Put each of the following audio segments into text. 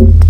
Thank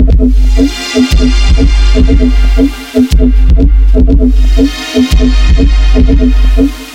Thank you.